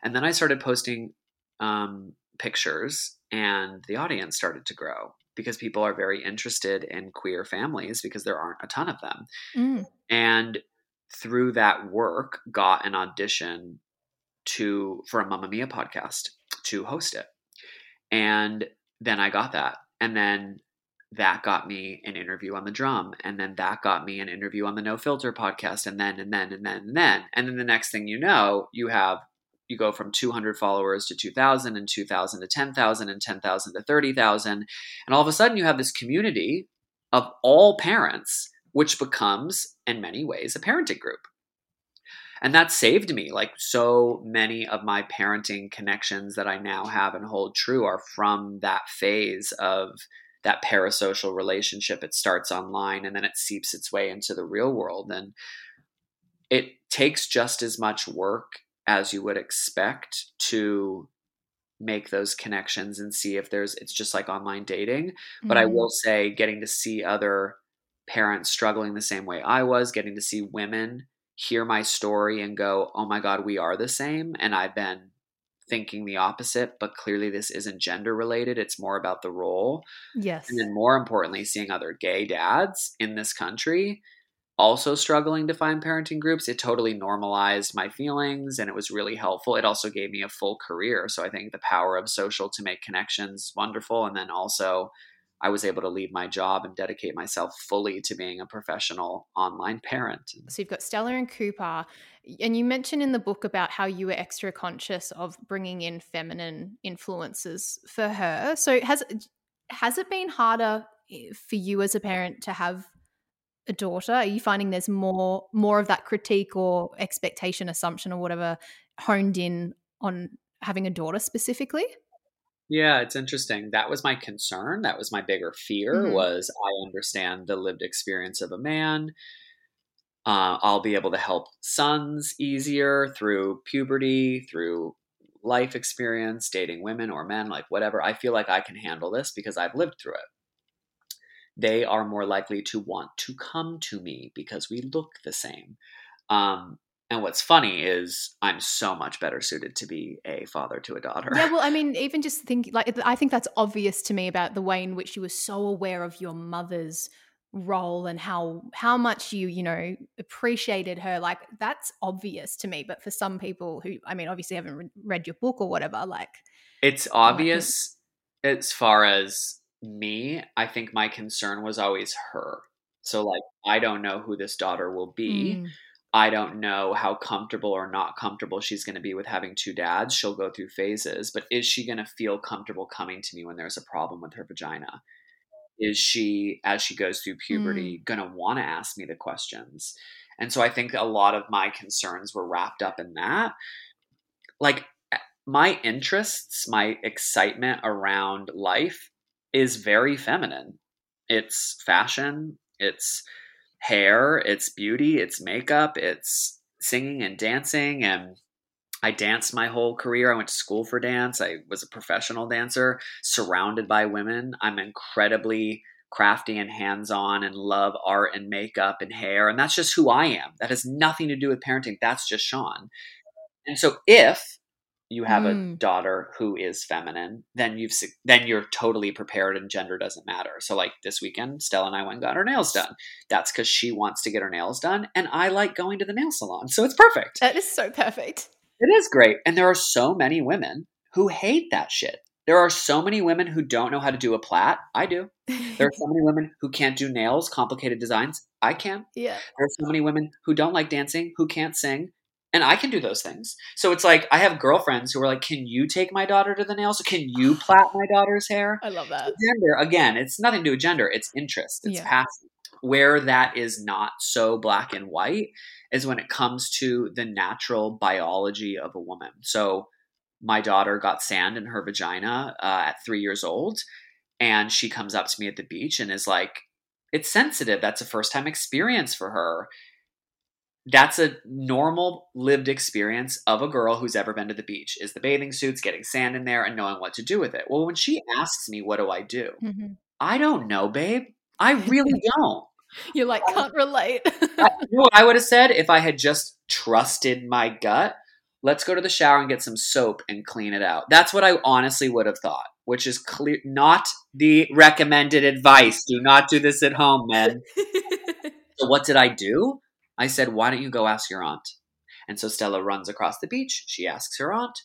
And then I started posting um, pictures, and the audience started to grow because people are very interested in queer families because there aren't a ton of them. Mm. And through that work, got an audition to for a Mamamia podcast to host it. And then I got that. And then that got me an interview on the drum and then that got me an interview on the no filter podcast and then and then and then and then and then the next thing you know you have you go from 200 followers to 2000 and 2000 to 10,000 and 10,000 to 30,000 and all of a sudden you have this community of all parents which becomes in many ways a parenting group. And that saved me. Like so many of my parenting connections that i now have and hold true are from that phase of that parasocial relationship. It starts online and then it seeps its way into the real world. And it takes just as much work as you would expect to make those connections and see if there's it's just like online dating mm-hmm. but i mm-hmm. will say getting to see other parents struggling the same way i was getting to see women hear my story and go oh my god we are the same and i've been thinking the opposite but clearly this isn't gender related it's more about the role yes and then more importantly seeing other gay dads in this country also struggling to find parenting groups, it totally normalized my feelings and it was really helpful. It also gave me a full career. So I think the power of social to make connections wonderful. And then also I was able to leave my job and dedicate myself fully to being a professional online parent. So you've got Stella and Cooper, and you mentioned in the book about how you were extra conscious of bringing in feminine influences for her. So has has it been harder eh, for you as a parent to have a daughter? Are you finding there's more more of that critique or expectation assumption or whatever honed in on having a daughter specifically? Yeah it's interesting. That was my concern. That was my bigger fear mm-hmm. was i understand the lived experience of a man. Uh, i'll be able to help sons easier through puberty through life experience dating women or men like whatever. I feel like i can handle this because i've lived through it they are more likely to want to come to me because we look the same. Um, and what's funny is I'm so much better suited to be a father to a daughter. Yeah, well, I [LAUGHS] mean, even just think like I think that's obvious to me about the way in which you were so aware of your mother's role and how how much you you know appreciated her like that's obvious to me but for some people who i mean obviously haven't re- read your book or whatever like it's obvious like, as far as me, I think my concern was always her. So, like, I don't know who this daughter will be. Mm. I don't know how comfortable or not comfortable she's going to be with having two dads. She'll go through phases, but is she going to feel comfortable coming to me when there's a problem with her vagina? Is she, as she goes through puberty, mm. going to want to ask me the questions? And so I think a lot of my concerns were wrapped up in that. Like, eh, my interests, my excitement around life is very feminine. It's fashion, it's hair, it's beauty, it's makeup, it's singing and dancing and I danced my whole career. I went to school for dance. I was a professional dancer, surrounded by women. I'm incredibly crafty and hands on and love art and makeup and hair. And that's just who I am. That has nothing to do with parenting. That's just Sean. And so if you have mm. a daughter who is feminine, then you've then you're totally prepared and gender doesn't matter. So like this weekend, Stella and I went and got her nails done. That's because she wants to get her nails done, and I like going to the nail salon, so it's perfect. That is so perfect. It is great, and there are so many women who hate that shit. There are so many women who don't know how to do a plait. I do. [LAUGHS] There are so many women who can't do nails, complicated designs. I can. Yeah. There are so many women who don't like dancing, who can't sing, and I can do those things. So it's like I have girlfriends who are like, "Can you take my daughter to the nails? Can you [SIGHS] plait my daughter's hair?" I love that. Gender again, it's nothing to do with gender. It's interest. It's yeah. passion. Where that is not so black and white is when it comes to the natural biology of a woman. So my daughter got sand in her vagina uh, at three years old, and she comes up to me at the beach and is like, "It's sensitive. That's a first time experience for her." That's a normal lived experience of a girl who's ever been to the beach is the bathing suits getting sand in there and knowing what to do with it. Well when she asks me what do i do? Mm-hmm. i don't know babe. I really [LAUGHS] don't. You're like can't relate. I, [LAUGHS] you know what i would have said if i had just trusted my gut. Let's go to the shower and get some soap and clean it out. That's what i honestly would have thought which is clear not the recommended advice. Do not do this at home men. [LAUGHS] So what did i do I said, Why don't you go ask your aunt? And so Stella runs across the beach. She asks her aunt.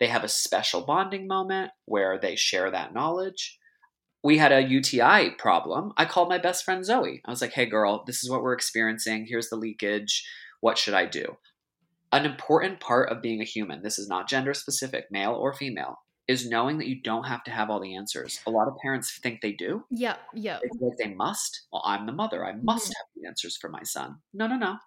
They have a special bonding moment where they share that knowledge. We had a UTI problem. I called my best friend Zoe. I was like, hey, girl, this is what we're experiencing. Here's the leakage. What should I do? An important part of being a human, this is not gender specific, male or female, is knowing that you don't have to have all the answers. A lot of parents think they do. Yeah, yeah. They think they must. Well, I'm the mother. I must mm-hmm. have the answers for my son. No, no, no.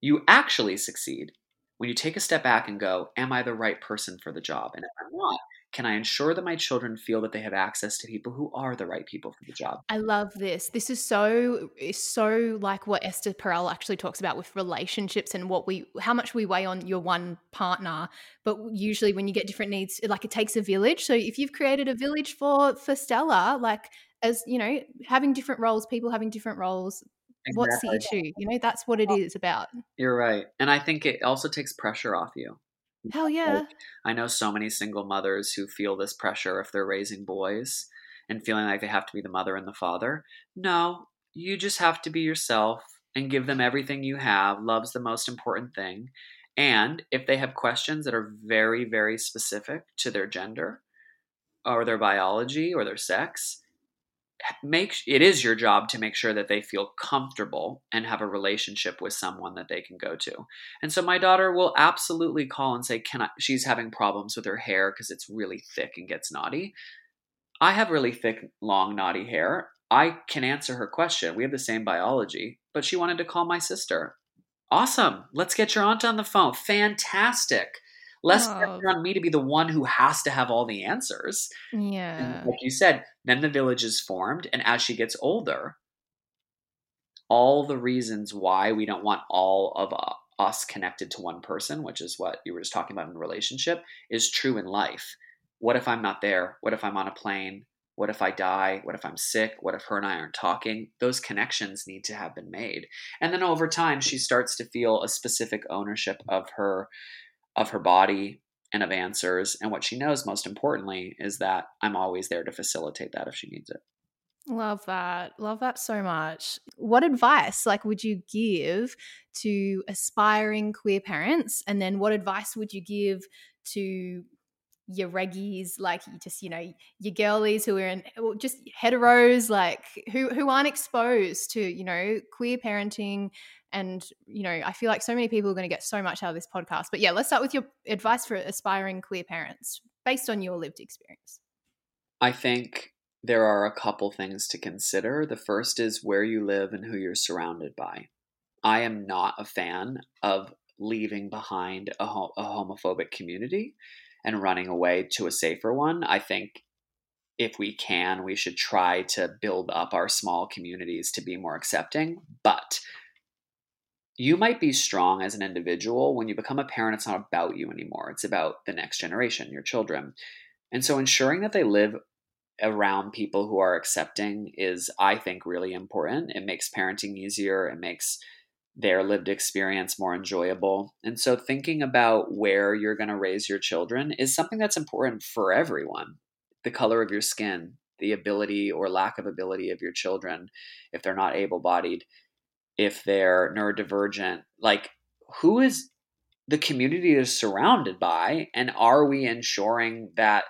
You actually succeed when you take a step back and go, Am I the right person for the job? And if I'm not, can I ensure that my children feel that they have access to people who are the right people for the job? I love this. This is so is so like what Esther Perel actually talks about with relationships and what we how much we weigh on your one partner. But usually when you get different needs, like it takes a village. So if you've created a village for for Stella, like as you know, having different roles, people having different roles, Exactly. What's the issue? You know, that's what it is about. You're right. And I think it also takes pressure off you. Hell yeah. Like, I know so many single mothers who feel this pressure if they're raising boys and feeling like they have to be the mother and the father. No, you just have to be yourself and give them everything you have. Love's the most important thing. And if they have questions that are very, very specific to their gender or their biology or their sex, make it is your job to make sure that they feel comfortable and have a relationship with someone that they can go to. And so my daughter will absolutely call and say, "Can I?" She's having problems with her hair because it's really thick and gets knotty. I have really thick, long, knotty hair. I can answer her question. We have the same biology, but she wanted to call my sister. Awesome. Let's get your aunt on the phone. Fantastic less oh. pressure on me to be the one who has to have all the answers. Yeah. And like you said, then the village is formed, and as she gets older, all the reasons why we don't want all of us connected to one person, which is what you were just talking about in relationship, is true in life. What if I'm not there? What if I'm on a plane? What if I die? What if I'm sick? What if her and I aren't talking? Those connections need to have been made. And then over time, she starts to feel a specific ownership of her of her body and of answers. And what she knows most importantly is that I'm always there to facilitate that if she needs it. Love that. Love that so much. What advice like would you give to aspiring queer parents and then what advice would you give to your reggies like you just you know your girlies who are in well, just heteros like who who aren't exposed to you know queer parenting and, you know, I feel like so many people are going to get so much out of this podcast. But yeah, let's start with your advice for aspiring queer parents based on your lived experience. I think there are a couple things to consider. The first is where you live and who you're surrounded by. I am not a fan of leaving behind a, ho- a homophobic community and running away to a safer one. I think if we can, we should try to build up our small communities to be more accepting. But you might be strong as an individual. When you become a parent, it's not about you anymore. It's about the next generation, your children. And so ensuring that they live around people who are accepting is, I think, really important. It makes parenting easier, it makes their lived experience more enjoyable. And so thinking about where you're going to raise your children is something that's important for everyone. The color of your skin, the ability or lack of ability of your children, if they're not able bodied, if they're neurodivergent, like who is the community is surrounded by, and are we ensuring that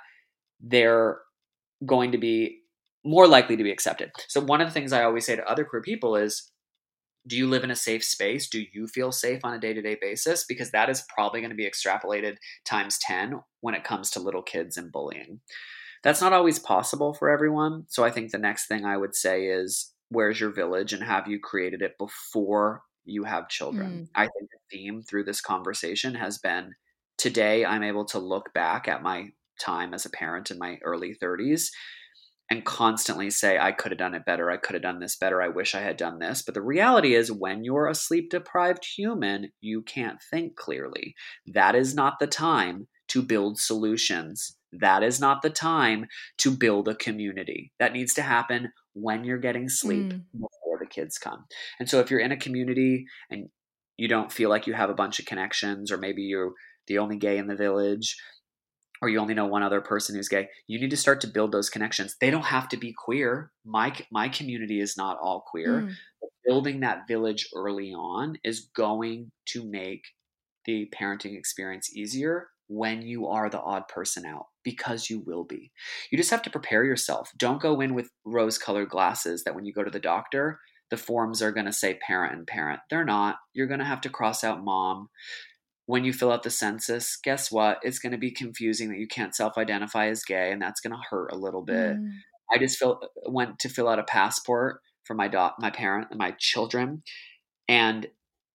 they're going to be more likely to be accepted? So, one of the things I always say to other queer people is, do you live in a safe space? Do you feel safe on a day to day basis? Because that is probably going to be extrapolated times 10 when it comes to little kids and bullying. That's not always possible for everyone. So I think the next thing I would say is where's your village and have you created it before you have children? Mm. I think the theme through this conversation has been today I'm able to look back at my time as a parent in my early 30s and constantly say, I could have done it better. I could have done this better. I wish I had done this. But the reality is, when you're a sleep deprived human, you can't think clearly. That is not the time to build solutions. That is not the time to build a community. That needs to happen when you're getting sleep mm. before the kids come. And so if you're in a community and you don't feel like you have a bunch of connections, or maybe you're the only gay in the village, or you only know one other person who's gay, you need to start to build those connections. They don't have to be queer. My my community is not all queer. Mm. building that village early on is going to make the parenting experience easier when you are the odd person out because you will be. You just have to prepare yourself. Don't go in with rose colored glasses that when you go to the doctor, the forms are going to say parent and parent. They're not. You're going to have to cross out mom. When you fill out the census, guess what? It's going to be confusing that you can't self identify as gay, and that's going to hurt a little bit. Mm. I just fill, went to fill out a passport for my dot, my parent, and my children, and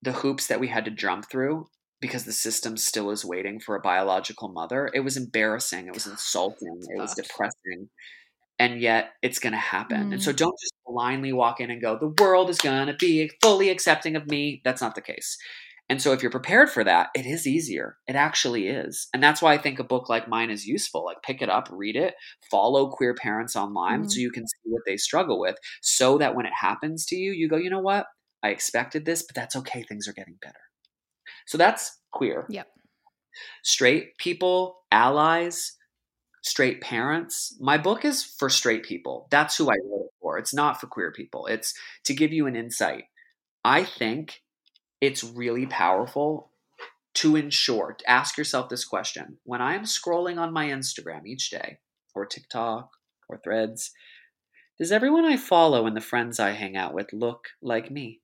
the hoops that we had to jump through because the system still is waiting for a biological mother. It was embarrassing. It was insulting. It was depressing. And yet it's going to happen. Mm. And so mm. don't just blindly walk in and go, the world is going to be fully accepting of me. That's not the case. And so if you're prepared for that, it is easier. It actually is. And that's why I think a book like mine is useful. Like pick it up, read it, follow queer parents online mm. so you can see what they struggle with so that when it happens to you, you go, you know what? I expected this, but that's okay. Things are getting better. So that's queer. Yep. Straight people, allies, straight parents. My book is for straight people. That's who I wrote it for. It's not for queer people. It's to give you an insight. I think it's really powerful to ensure, ask yourself this question. When I am scrolling on my Instagram each day, or TikTok, or threads, does everyone I follow and the friends I hang out with look like me?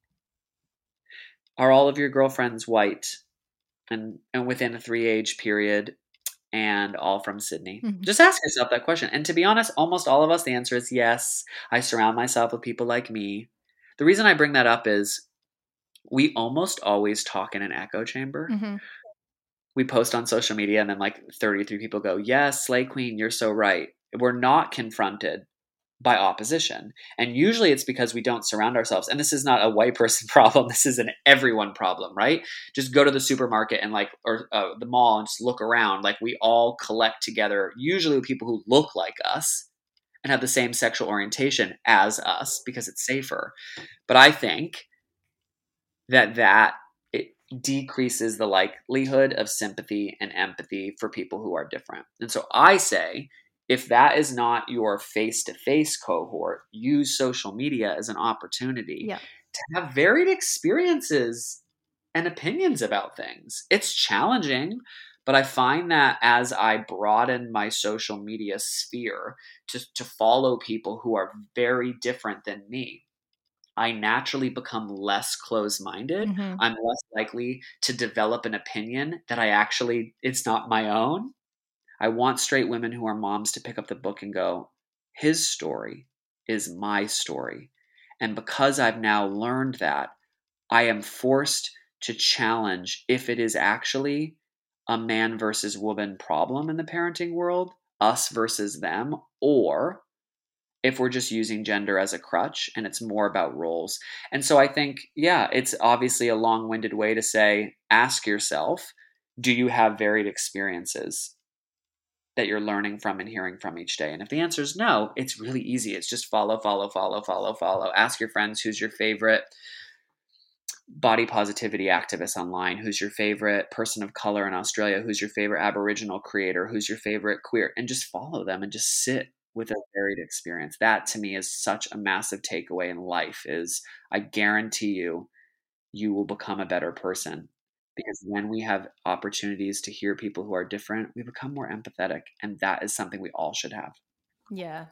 are all of your girlfriends white and and within a three age period and all from Sydney? Mm-hmm. Just ask yourself that question. And to be honest, almost all of us, the answer is yes. I surround myself with people like me. The reason I bring that up is we almost always talk in an echo chamber. Mm-hmm. We post on social media, and then like 33 people go, Yes, Slay Queen, you're so right. We're not confronted by opposition. And usually it's because we don't surround ourselves. And this is not a white person [LAUGHS] problem. This is an everyone problem, right? Just go to the supermarket and like, or uh, the mall and just look around. Like we all collect together, usually with people who look like us and have the same sexual orientation as us because it's safer. But I think that that it decreases the likelihood of sympathy and empathy for people who are different. And so I say if that is not your face to face cohort, use social media as an opportunity yeah. to have varied experiences and opinions about things. It's challenging, but I find that as I broaden my social media sphere to, to follow people who are very different than me, I naturally become less close minded. Mm-hmm. I'm less likely to develop an opinion that I actually, it's not my own. I want straight women who are moms to pick up the book and go, his story is my story. And because I've now learned that, I am forced to challenge if it is actually a man versus woman problem in the parenting world us versus them, or if we're just using gender as a crutch and it's more about roles. And so I think, yeah, it's obviously a long winded way to say ask yourself, do you have varied experiences that you're learning from and hearing from each day? And if the answer is no, it's really easy. It's just follow, follow, follow, follow, follow. Ask your friends who's your favorite body positivity activist online? Who's your favorite person of color in Australia? Who's your favorite Aboriginal creator? Who's your favorite queer? And just follow them and just sit with a varied experience. That to me is such a massive takeaway in life is I guarantee you you will become a better person because when we have opportunities to hear people who are different, we become more empathetic and that is something we all should have. Yeah.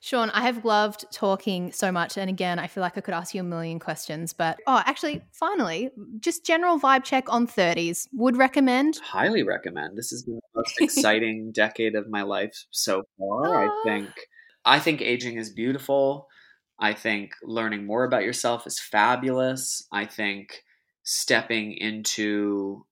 Sean, I have loved talking so much. And again, I feel like I could ask you a million questions. But oh, actually, finally, just general vibe check on 30s. Would recommend? Highly recommend. This has been the most [LAUGHS] exciting decade of my life so far. I Ah. think I think aging is beautiful. I think learning more about yourself is fabulous. I think stepping into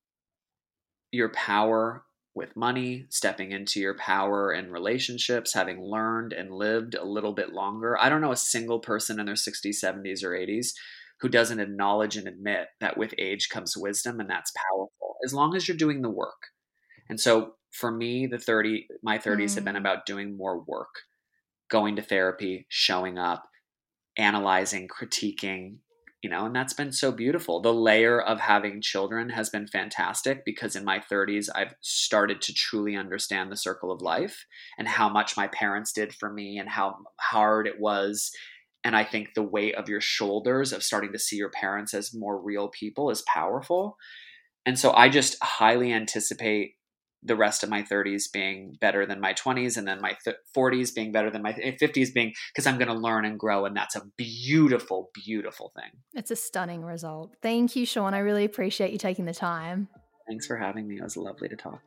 your power with money, stepping into your power in relationships, having learned and lived a little bit longer. I don't know a single person in their 60s, 70s, or 80s who doesn't acknowledge and admit that with age comes wisdom and that's powerful as long as you're doing the work. And so for me, the 30 my 30s have been Mm. about doing more work, going to therapy, showing up, analyzing, critiquing, you know, and that's been so beautiful. The layer of having children has been fantastic because in my 30s, I've started to truly understand the circle of life and how much my parents did for me and how hard it was. And I think the weight of your shoulders of starting to see your parents as more real people is powerful. And so I just highly anticipate the rest of my 30s being better than my 20s and then my th- 40s being better than my th- eh, 50s being because I'm going to learn and grow and that's a beautiful beautiful thing. It's a stunning result. Thank you, Sean. I really appreciate you taking the time. Thanks for having me. It was lovely to talk.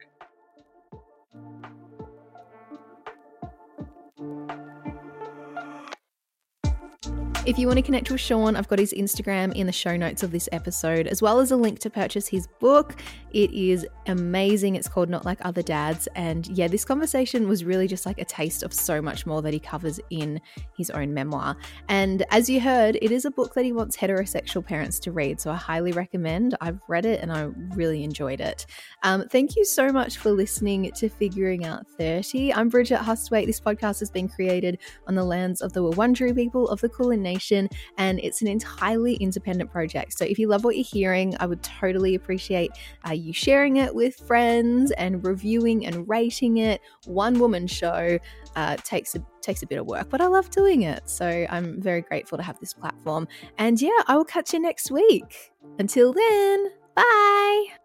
If you want to connect with Sean, I've got his Instagram in the show notes of this episode, as well as a link to purchase his book. It is amazing. It's called Not Like Other Dads. And yeah, this conversation was really just like a taste of so much more that he covers in his own memoir. And as you heard, it is a book that he wants heterosexual parents to read. So I highly recommend. I've read it and I really enjoyed it. Um, thank you so much for listening to Figuring Out 30. I'm Bridget Hustwaite. This podcast has been created on the lands of the Wurundjeri people of the Kulin Nation, and it's an entirely independent project. So if you love what you're hearing, I would totally appreciate uh, you sharing it with friends and reviewing and rating it. One woman show uh, takes a takes a bit of work, but I love doing it. So I'm very grateful to have this platform. And yeah, I will catch you next week. Until then, bye.